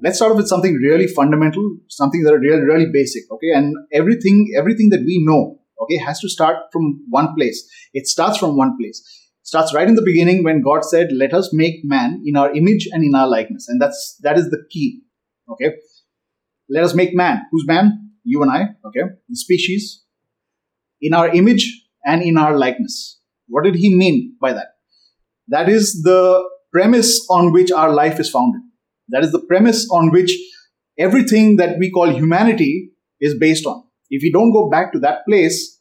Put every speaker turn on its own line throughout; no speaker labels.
let's start with something really fundamental, something that are really, really basic. Okay. And everything, everything that we know, okay, has to start from one place. It starts from one place. Starts right in the beginning when God said, let us make man in our image and in our likeness. And that's, that is the key. Okay. Let us make man. Who's man? You and I. Okay. The species in our image and in our likeness. What did he mean by that? That is the premise on which our life is founded. That is the premise on which everything that we call humanity is based on. If we don't go back to that place,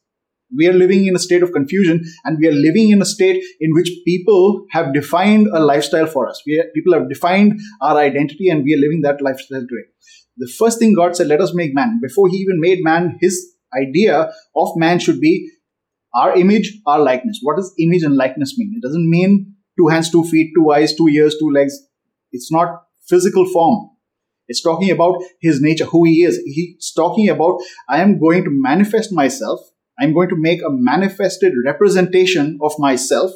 we are living in a state of confusion and we are living in a state in which people have defined a lifestyle for us. Are, people have defined our identity and we are living that lifestyle today. The first thing God said, let us make man. Before he even made man, his idea of man should be our image, our likeness. What does image and likeness mean? It doesn't mean two hands, two feet, two eyes, two ears, two legs. It's not physical form. It's talking about his nature, who he is. He's talking about, I am going to manifest myself. I'm going to make a manifested representation of myself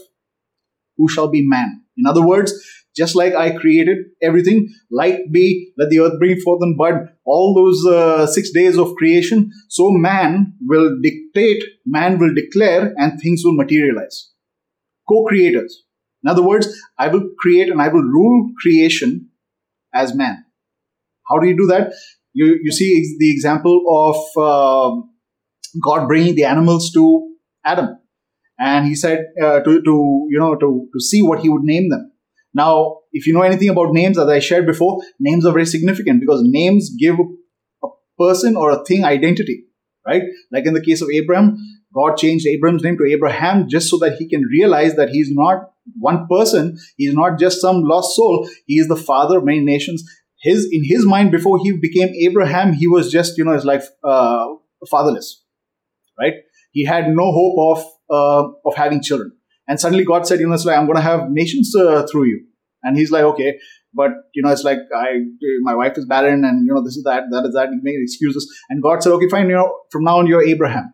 who shall be man. In other words, just like I created everything, light be, let the earth bring forth and bud, all those uh, six days of creation, so man will dictate, man will declare, and things will materialize. Co creators. In other words, I will create and I will rule creation as man. How do you do that? You, you see the example of uh, God bringing the animals to Adam. And he said uh, to, to, you know, to, to see what he would name them. Now, if you know anything about names, as I shared before, names are very significant because names give a person or a thing identity, right? Like in the case of Abraham, God changed Abram's name to Abraham just so that he can realize that he's not one person. He's not just some lost soul. He is the father of many nations. His in his mind before he became Abraham, he was just you know his life uh, fatherless, right? He had no hope of uh, of having children. And suddenly God said, you know, it's like I'm going to have nations uh, through you. And he's like, okay, but you know, it's like I, my wife is barren, and you know, this is that, that is that. He made excuses, and God said, okay, fine, you know, from now on you're Abraham.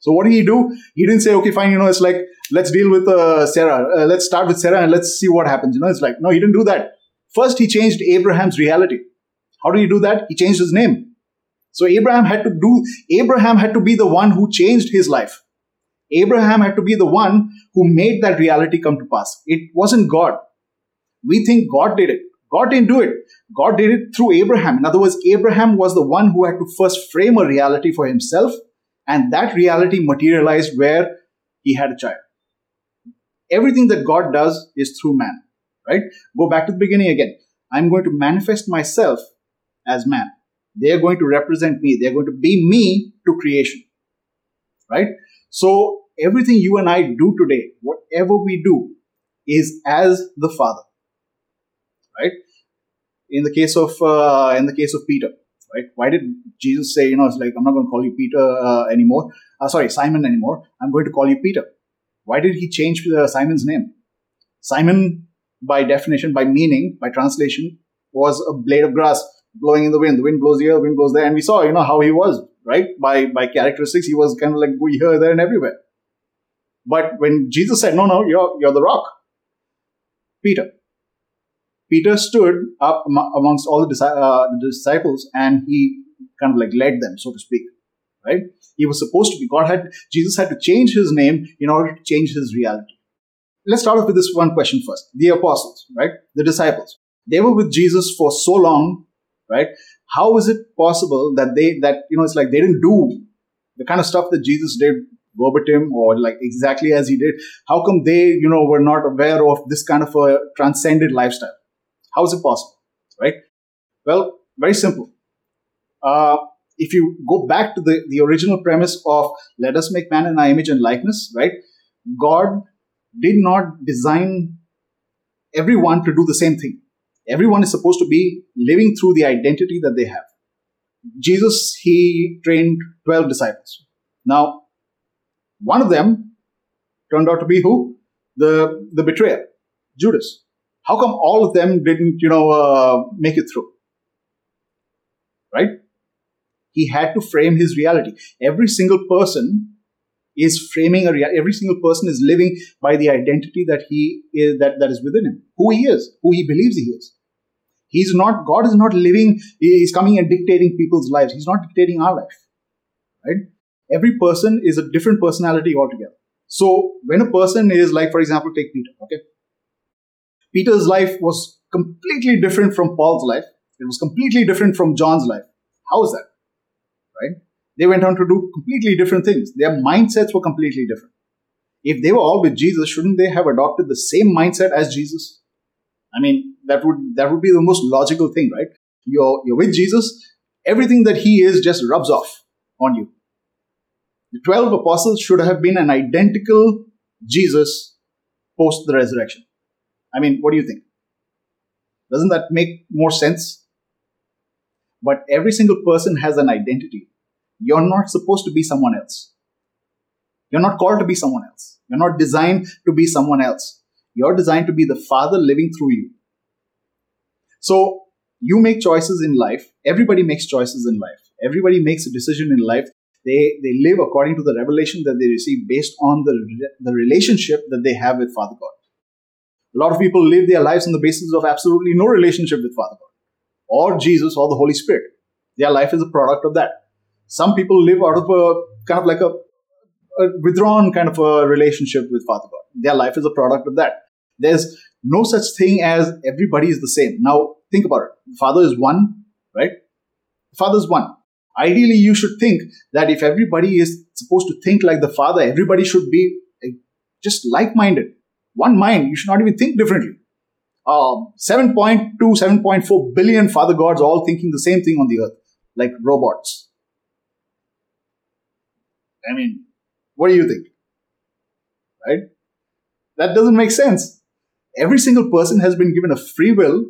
So what did he do? He didn't say, okay, fine, you know, it's like, let's deal with uh, Sarah. Uh, let's start with Sarah and let's see what happens. You know, it's like, no, he didn't do that. First, he changed Abraham's reality. How did he do that? He changed his name. So Abraham had to do, Abraham had to be the one who changed his life. Abraham had to be the one who made that reality come to pass. It wasn't God. We think God did it. God didn't do it. God did it through Abraham. In other words, Abraham was the one who had to first frame a reality for himself and that reality materialized where he had a child. Everything that God does is through man, right? Go back to the beginning again. I'm going to manifest myself as man. They're going to represent me. They're going to be me to creation, right? So everything you and I do today, whatever we do, is as the Father, right? In the case of uh, in the case of Peter, right? Why did Jesus say, you know, it's like, I'm not going to call you Peter uh, anymore. Uh, sorry, Simon anymore. I'm going to call you Peter. Why did he change uh, Simon's name? Simon, by definition, by meaning, by translation, was a blade of grass blowing in the wind. The wind blows here, the wind blows there. And we saw, you know, how he was, right? By, by characteristics, he was kind of like here, there, and everywhere. But when Jesus said, no, no, you're, you're the rock, Peter, Peter stood up amongst all the, uh, the disciples and he kind of like led them, so to speak. Right? He was supposed to be. God had, Jesus had to change his name in order to change his reality. Let's start off with this one question first. The apostles, right? The disciples. They were with Jesus for so long, right? How is it possible that they, that, you know, it's like they didn't do the kind of stuff that Jesus did verbatim or like exactly as he did? How come they, you know, were not aware of this kind of a transcended lifestyle? How is it possible? Right? Well, very simple. Uh, if you go back to the, the original premise of let us make man in our image and likeness, right? God did not design everyone to do the same thing. Everyone is supposed to be living through the identity that they have. Jesus, he trained 12 disciples. Now, one of them turned out to be who? The, the betrayer, Judas. How come all of them didn't, you know, uh, make it through? Right? He had to frame his reality. Every single person is framing a reality. Every single person is living by the identity that he is, that, that is within him, who he is, who he believes he is. He's not, God is not living, He's coming and dictating people's lives. He's not dictating our life. Right? Every person is a different personality altogether. So when a person is like, for example, take Peter, okay? Peter's life was completely different from Paul's life. It was completely different from John's life. How is that? Right? They went on to do completely different things. Their mindsets were completely different. If they were all with Jesus, shouldn't they have adopted the same mindset as Jesus? I mean, that would that would be the most logical thing, right? You're you're with Jesus, everything that he is just rubs off on you. The 12 apostles should have been an identical Jesus post the resurrection. I mean, what do you think? Doesn't that make more sense? But every single person has an identity. You're not supposed to be someone else. You're not called to be someone else. You're not designed to be someone else. You're designed to be the Father living through you. So you make choices in life. Everybody makes choices in life. Everybody makes a decision in life. They, they live according to the revelation that they receive based on the, the relationship that they have with Father God. A lot of people live their lives on the basis of absolutely no relationship with Father God or Jesus or the Holy Spirit. Their life is a product of that. Some people live out of a kind of like a, a withdrawn kind of a relationship with Father God. Their life is a product of that. There's no such thing as everybody is the same. Now, think about it. Father is one, right? Father is one. Ideally, you should think that if everybody is supposed to think like the Father, everybody should be eh, just like minded. One mind. You should not even think differently. Um, 7.2, 7.4 billion Father Gods all thinking the same thing on the earth, like robots. I mean, what do you think? Right? That doesn't make sense. Every single person has been given a free will,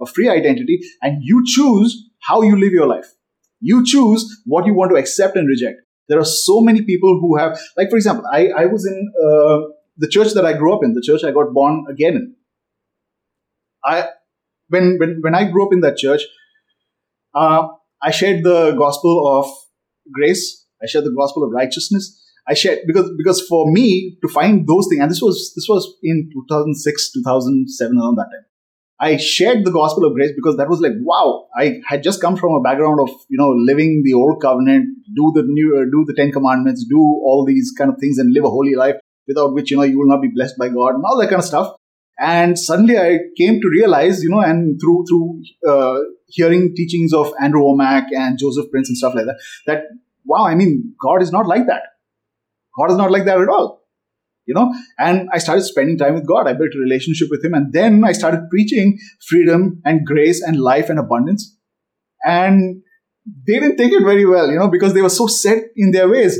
a free identity, and you choose how you live your life. You choose what you want to accept and reject. There are so many people who have, like, for example, I, I was in uh, the church that I grew up in, the church I got born again in. I, when, when, when I grew up in that church, uh, I shared the gospel of grace. I shared the gospel of righteousness. I shared because because for me to find those things, and this was this was in 2006, 2007, around that time. I shared the gospel of grace because that was like, wow, I had just come from a background of, you know, living the old covenant, do the new, uh, do the Ten Commandments, do all these kind of things and live a holy life without which, you know, you will not be blessed by God and all that kind of stuff. And suddenly I came to realize, you know, and through, through, uh, hearing teachings of Andrew Wommack and Joseph Prince and stuff like that, that, wow, I mean, God is not like that. God is not like that at all you know. And i started spending time with god. I built a relationship with him. And then i started preaching freedom and grace and life and abundance. And they didn't take it very well you know because they were so set in their ways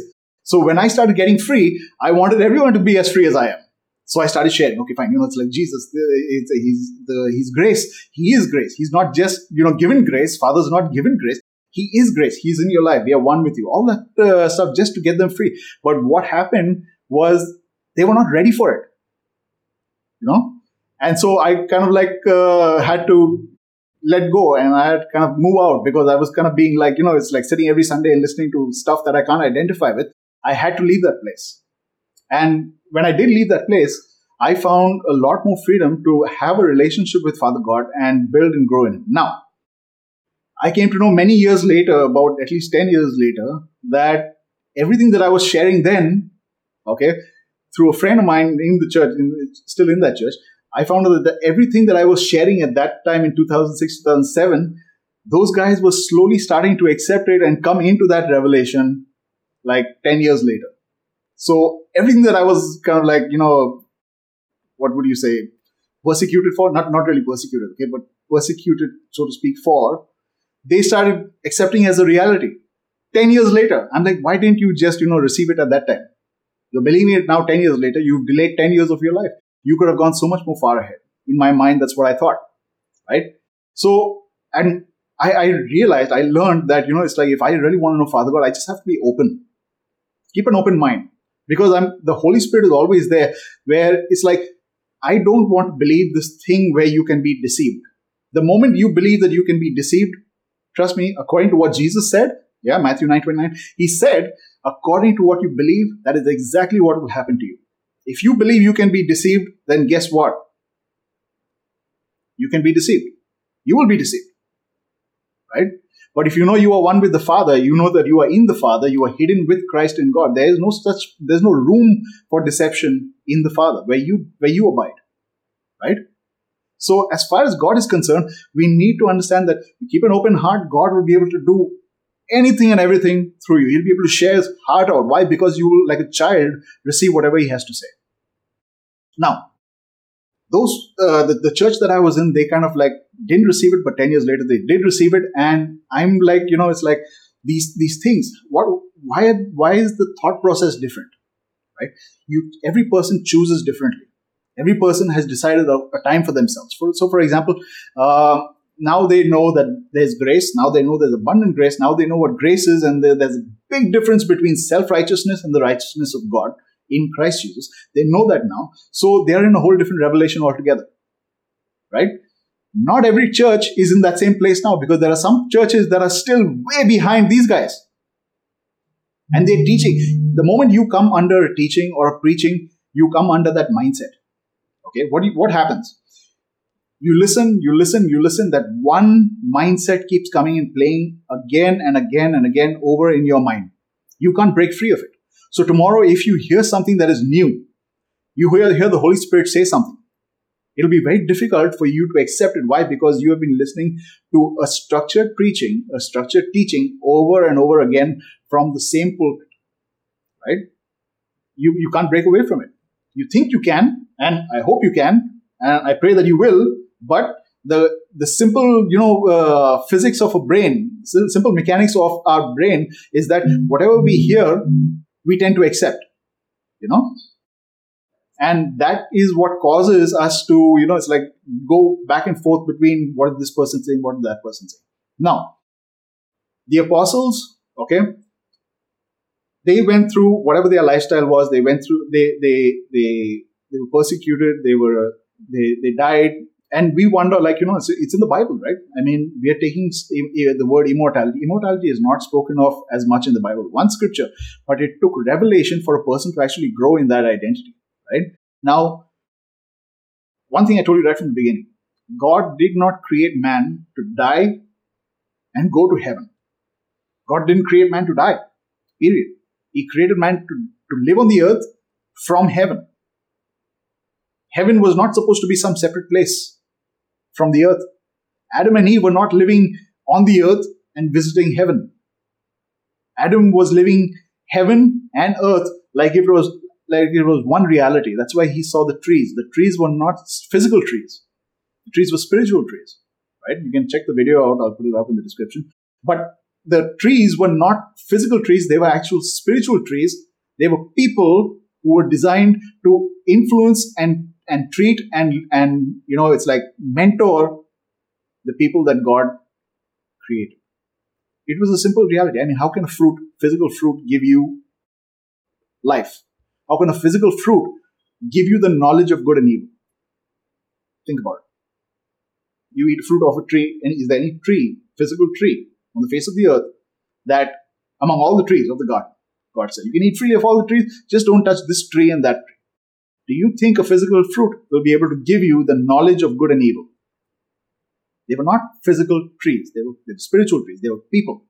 so when i started getting free i wanted everyone to be as free as i am so I started sharing. Okay, fine. You know, it's like Jesus. It's, he's the He's grace. He is grace. He's not just you know given grace. Father's not given grace. He is grace. He's in your life. We are one with you. All that uh, stuff just to get them free. But what happened was they were not ready for it. You know? And so I kind of like uh, had to let go and I had kind of move out because I was kind of being like, you know, it's like sitting every Sunday and listening to stuff that I can't identify with. I had to leave that place. And when I did leave that place, I found a lot more freedom to have a relationship with Father God and build and grow in Him. Now, I came to know many years later, about at least 10 years later, that everything that I was sharing then, okay, through a friend of mine in the church, in, still in that church, I found out that everything that I was sharing at that time in 2006, 2007, those guys were slowly starting to accept it and come into that revelation like 10 years later. So everything that I was kind of like, you know, what would you say, persecuted for, not, not really persecuted, okay, but persecuted, so to speak, for, they started accepting as a reality. 10 years later, I'm like, why didn't you just, you know, receive it at that time? You're believing it now 10 years later. You've delayed 10 years of your life. You could have gone so much more far ahead. In my mind, that's what I thought. Right? So, and I, I realized, I learned that, you know, it's like if I really want to know Father God, I just have to be open. Keep an open mind. Because I'm, the Holy Spirit is always there where it's like, I don't want to believe this thing where you can be deceived. The moment you believe that you can be deceived, trust me, according to what Jesus said, yeah, Matthew 9 29. He said, according to what you believe, that is exactly what will happen to you. If you believe you can be deceived, then guess what? You can be deceived. You will be deceived. Right? But if you know you are one with the Father, you know that you are in the Father, you are hidden with Christ in God. There is no such, there's no room for deception in the Father where you, where you abide. Right? So as far as God is concerned, we need to understand that you keep an open heart, God will be able to do anything and everything through you. He'll be able to share his heart out. Why? Because you will, like a child, receive whatever he has to say. Now, those uh, the, the church that I was in, they kind of like didn't receive it, but ten years later they did receive it, and I'm like, you know, it's like these these things. What? Why? Why is the thought process different? Right? You every person chooses differently. Every person has decided a, a time for themselves. For, so, for example, uh, now they know that there's grace. Now they know there's abundant grace. Now they know what grace is, and there's a big difference between self righteousness and the righteousness of God in Christ Jesus. They know that now. So they are in a whole different revelation altogether. Right? Not every church is in that same place now because there are some churches that are still way behind these guys. And they're teaching. The moment you come under a teaching or a preaching, you come under that mindset. Okay, what, you, what happens? You listen, you listen, you listen. That one mindset keeps coming and playing again and again and again over in your mind. You can't break free of it. So tomorrow, if you hear something that is new, you hear, hear the Holy Spirit say something. It'll be very difficult for you to accept it. Why? Because you have been listening to a structured preaching, a structured teaching over and over again from the same pulpit. Right? You, you can't break away from it. You think you can, and I hope you can, and I pray that you will, but the the simple you know uh, physics of a brain simple mechanics of our brain is that whatever we hear we tend to accept, you know? And that is what causes us to, you know, it's like go back and forth between what is this person saying, what is that person saying. Now, the apostles, okay, they went through whatever their lifestyle was. They went through, they, they, they, they were persecuted. They were, they, they died and we wonder like you know it's, it's, in the bible right? I mean we are taking the word immortality. Immortality is not spoken of as much in the bible. One scripture but it took revelation for a person to actually grow in that identity right? Now one thing i told you right from the beginning god did not create man to die and go to heaven. God didn't create man to die period. He created man to, to live on the earth from heaven. Heaven was not supposed to be some separate place from the earth. Adam and Eve were not living on the earth and visiting heaven. Adam was living heaven and earth like it was like it was one reality. That's why he saw the trees. The trees were not physical trees. The trees were spiritual trees. Right? You can check the video out. I'll put it up in the description. But the trees were not physical trees. They were actual spiritual trees. They were people who were designed to influence and and treat and and you know it's like mentor the people that God created. It was a simple reality. I mean, how can a fruit, physical fruit, give you life? How can a physical fruit give you the knowledge of good and evil? Think about it. You eat fruit of a tree, and is there any tree, physical tree, on the face of the earth that among all the trees of the garden, God said, you can eat freely of all the trees, just don't touch this tree and that tree. Do you think a physical fruit will be able to give you the knowledge of good and evil? They were not physical trees, they were, they were spiritual trees, they were people.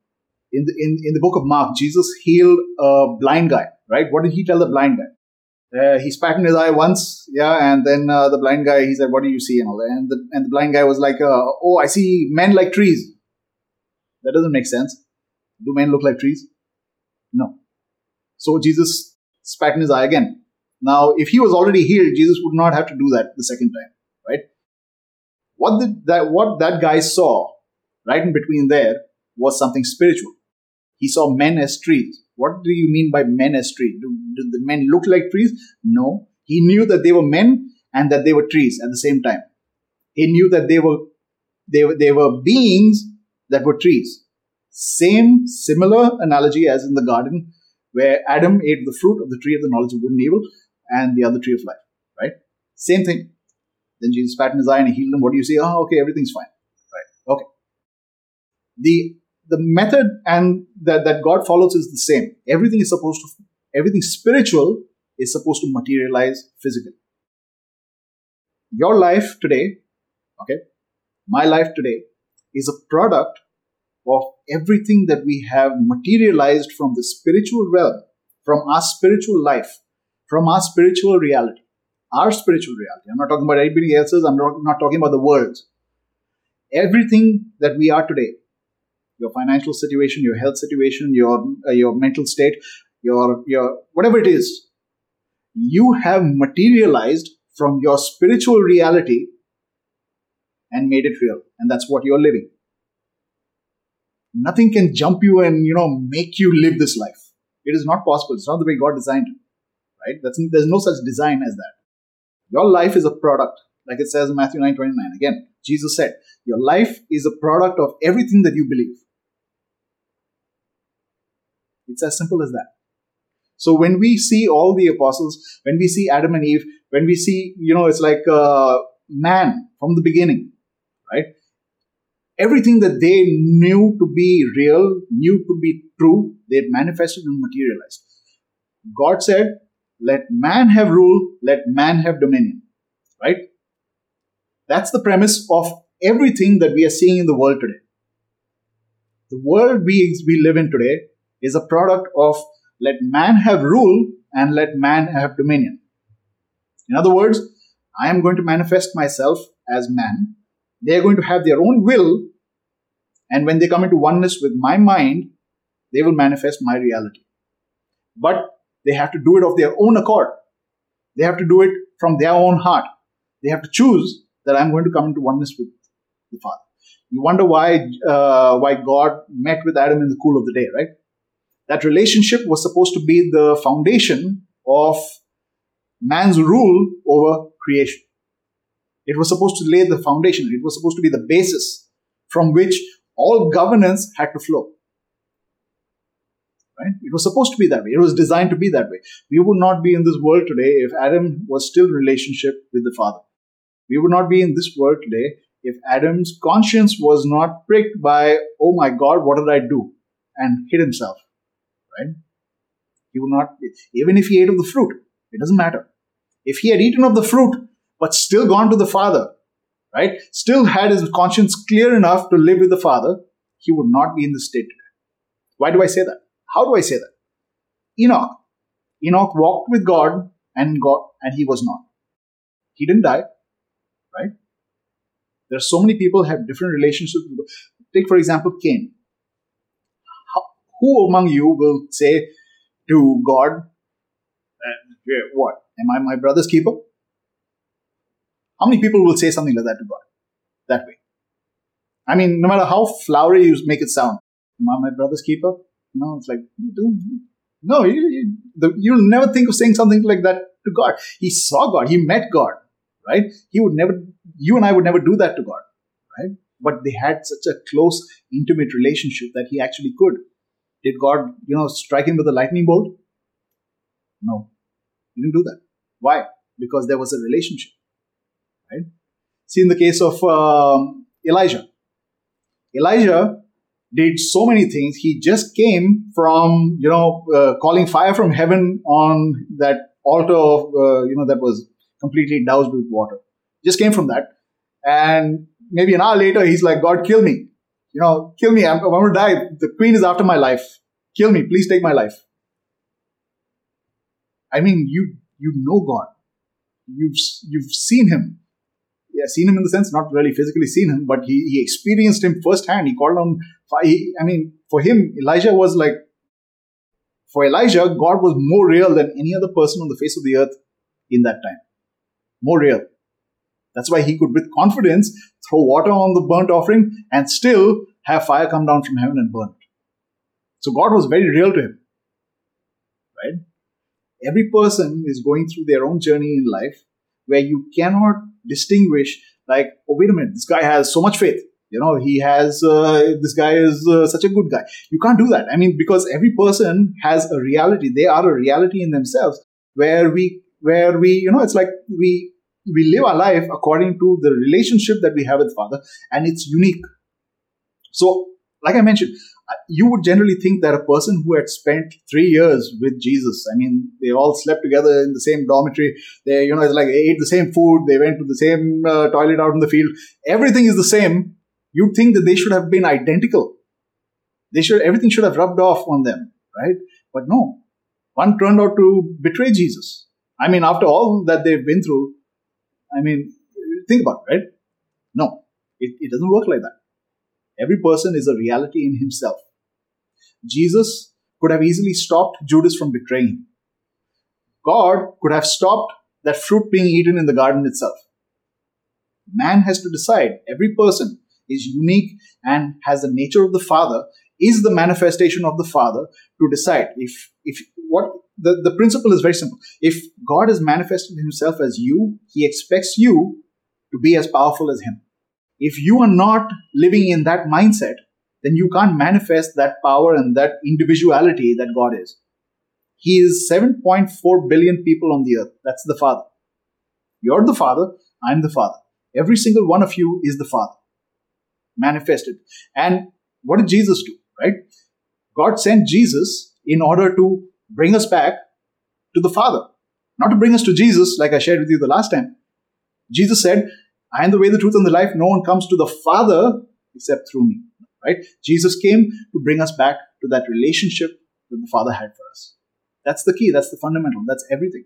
In the, in, in the book of Mark, Jesus healed a blind guy, right? What did he tell the blind guy? Uh, he spat in his eye once, yeah, and then uh, the blind guy, he said, What do you see? And all that. And the, and the blind guy was like, uh, Oh, I see men like trees. That doesn't make sense. Do men look like trees? No. So Jesus spat in his eye again. Now, if he was already healed, Jesus would not have to do that the second time, right? What that what that guy saw right in between there was something spiritual. He saw men as trees. What do you mean by men as trees? Do, do the men look like trees? No. He knew that they were men and that they were trees at the same time. He knew that they were they were, they were beings that were trees. Same similar analogy as in the garden where Adam ate the fruit of the tree of the knowledge of good and evil and the other tree of life, right? Same thing. Then Jesus in his eye and he healed him. What do you say? Oh, okay, everything's fine, right? Okay. The the method and that, that God follows is the same. Everything is supposed to, everything spiritual is supposed to materialize physically. Your life today, okay, my life today is a product of everything that we have materialized from the spiritual realm, from our spiritual life, from our spiritual reality, our spiritual reality. I'm not talking about anybody else's, I'm not, not talking about the world's. Everything that we are today, your financial situation, your health situation, your, uh, your mental state, your, your whatever it is, you have materialized from your spiritual reality and made it real. And that's what you're living. Nothing can jump you and, you know, make you live this life. It is not possible. It's not the way God designed it. Right? That's, there's no such design as that. Your life is a product, like it says in Matthew 9 29. Again, Jesus said, Your life is a product of everything that you believe. It's as simple as that. So when we see all the apostles, when we see Adam and Eve, when we see, you know, it's like uh, man from the beginning, right? Everything that they knew to be real, knew to be true, they manifested and materialized. God said, let man have rule, let man have dominion, right? That's the premise of everything that we are seeing in the world today. The world we, we live in today is a product of let man have rule and let man have dominion. In other words, I am going to manifest myself as man. They are going to have their own will. And when they come into oneness with my mind, they will manifest my reality. But they have to do it of their own accord. They have to do it from their own heart. They have to choose that I'm going to come into oneness with the Father. You wonder why uh, why God met with Adam in the cool of the day, right? That relationship was supposed to be the foundation of man's rule over creation. It was supposed to lay the foundation. It was supposed to be the basis from which all governance had to flow. Right? It was supposed to be that way. It was designed to be that way. We would not be in this world today if Adam was still in relationship with the Father. We would not be in this world today if Adam's conscience was not pricked by, oh my God, what did I do? And hid himself. Right? He would not, even if he ate of the fruit, it doesn't matter. If he had eaten of the fruit, but still gone to the Father, right? Still had his conscience clear enough to live with the Father, he would not be in this state today. Why do I say that? How do I say that? Enoch. Enoch walked with God and God and he was not. He didn't die, right? There are so many people have different relationships. Take for example Cain. How, who among you will say to God, uh, "What am I my brother's keeper?" How many people will say something like that to God? That way. I mean, no matter how flowery you make it sound, am I my brother's keeper? No, it's like, no, you, you, the, you'll never think of saying something like that to God. He saw God, he met God, right? He would never, you and I would never do that to God, right? But they had such a close, intimate relationship that he actually could. Did God, you know, strike him with a lightning bolt? No, he didn't do that. Why? Because there was a relationship, right? See, in the case of um, Elijah, Elijah did so many things. He just came from, you know, uh, calling fire from heaven on that altar of, uh, you know, that was completely doused with water. Just came from that. And maybe an hour later, he's like, God, kill me. You know, kill me. I'm, I'm going to die. The queen is after my life. Kill me. Please take my life. I mean, you, you know God. You've, you've seen him yeah, seen him in the sense, not really physically seen him, but he, he experienced him firsthand. He called on, I mean, for him, Elijah was like, for Elijah, God was more real than any other person on the face of the earth in that time. More real. That's why he could, with confidence, throw water on the burnt offering and still have fire come down from heaven and burn it. So God was very real to him. Right? Every person is going through their own journey in life where you cannot distinguish like, oh, wait a minute, this guy has so much faith. You know, he has, uh, this guy is uh, such a good guy. You can't do that. I mean, because every person has a reality. They are a reality in themselves where we, where we, you know, it's like we, we live our life according to the relationship that we have with Father and it's unique. So like I mentioned, you would generally think that a person who had spent three years with Jesus, I mean, they all slept together in the same dormitory. They, you know, it's like ate the same food. They went to the same uh, toilet out in the field. Everything is the same. You'd think that they should have been identical. They should, everything should have rubbed off on them, right? But no, one turned out to betray Jesus. I mean, after all that they've been through, I mean, think about it, right? No, it, it doesn't work like that. Every person is a reality in himself. Jesus could have easily stopped Judas from betraying him. God could have stopped that fruit being eaten in the garden itself. Man has to decide. Every person is unique and has the nature of the Father, is the manifestation of the Father to decide if if what the, the principle is very simple. If God has manifested himself as you, he expects you to be as powerful as him. If you are not living in that mindset, then you can't manifest that power and that individuality that God is. He is 7.4 billion people on the earth. That's the Father. You're the Father, I'm the Father. Every single one of you is the Father. Manifested. And what did Jesus do, right? God sent Jesus in order to bring us back to the Father. Not to bring us to Jesus, like I shared with you the last time. Jesus said, I am the way, the truth, and the life. No one comes to the Father except through me. Right? Jesus came to bring us back to that relationship that the Father had for us. That's the key. That's the fundamental. That's everything.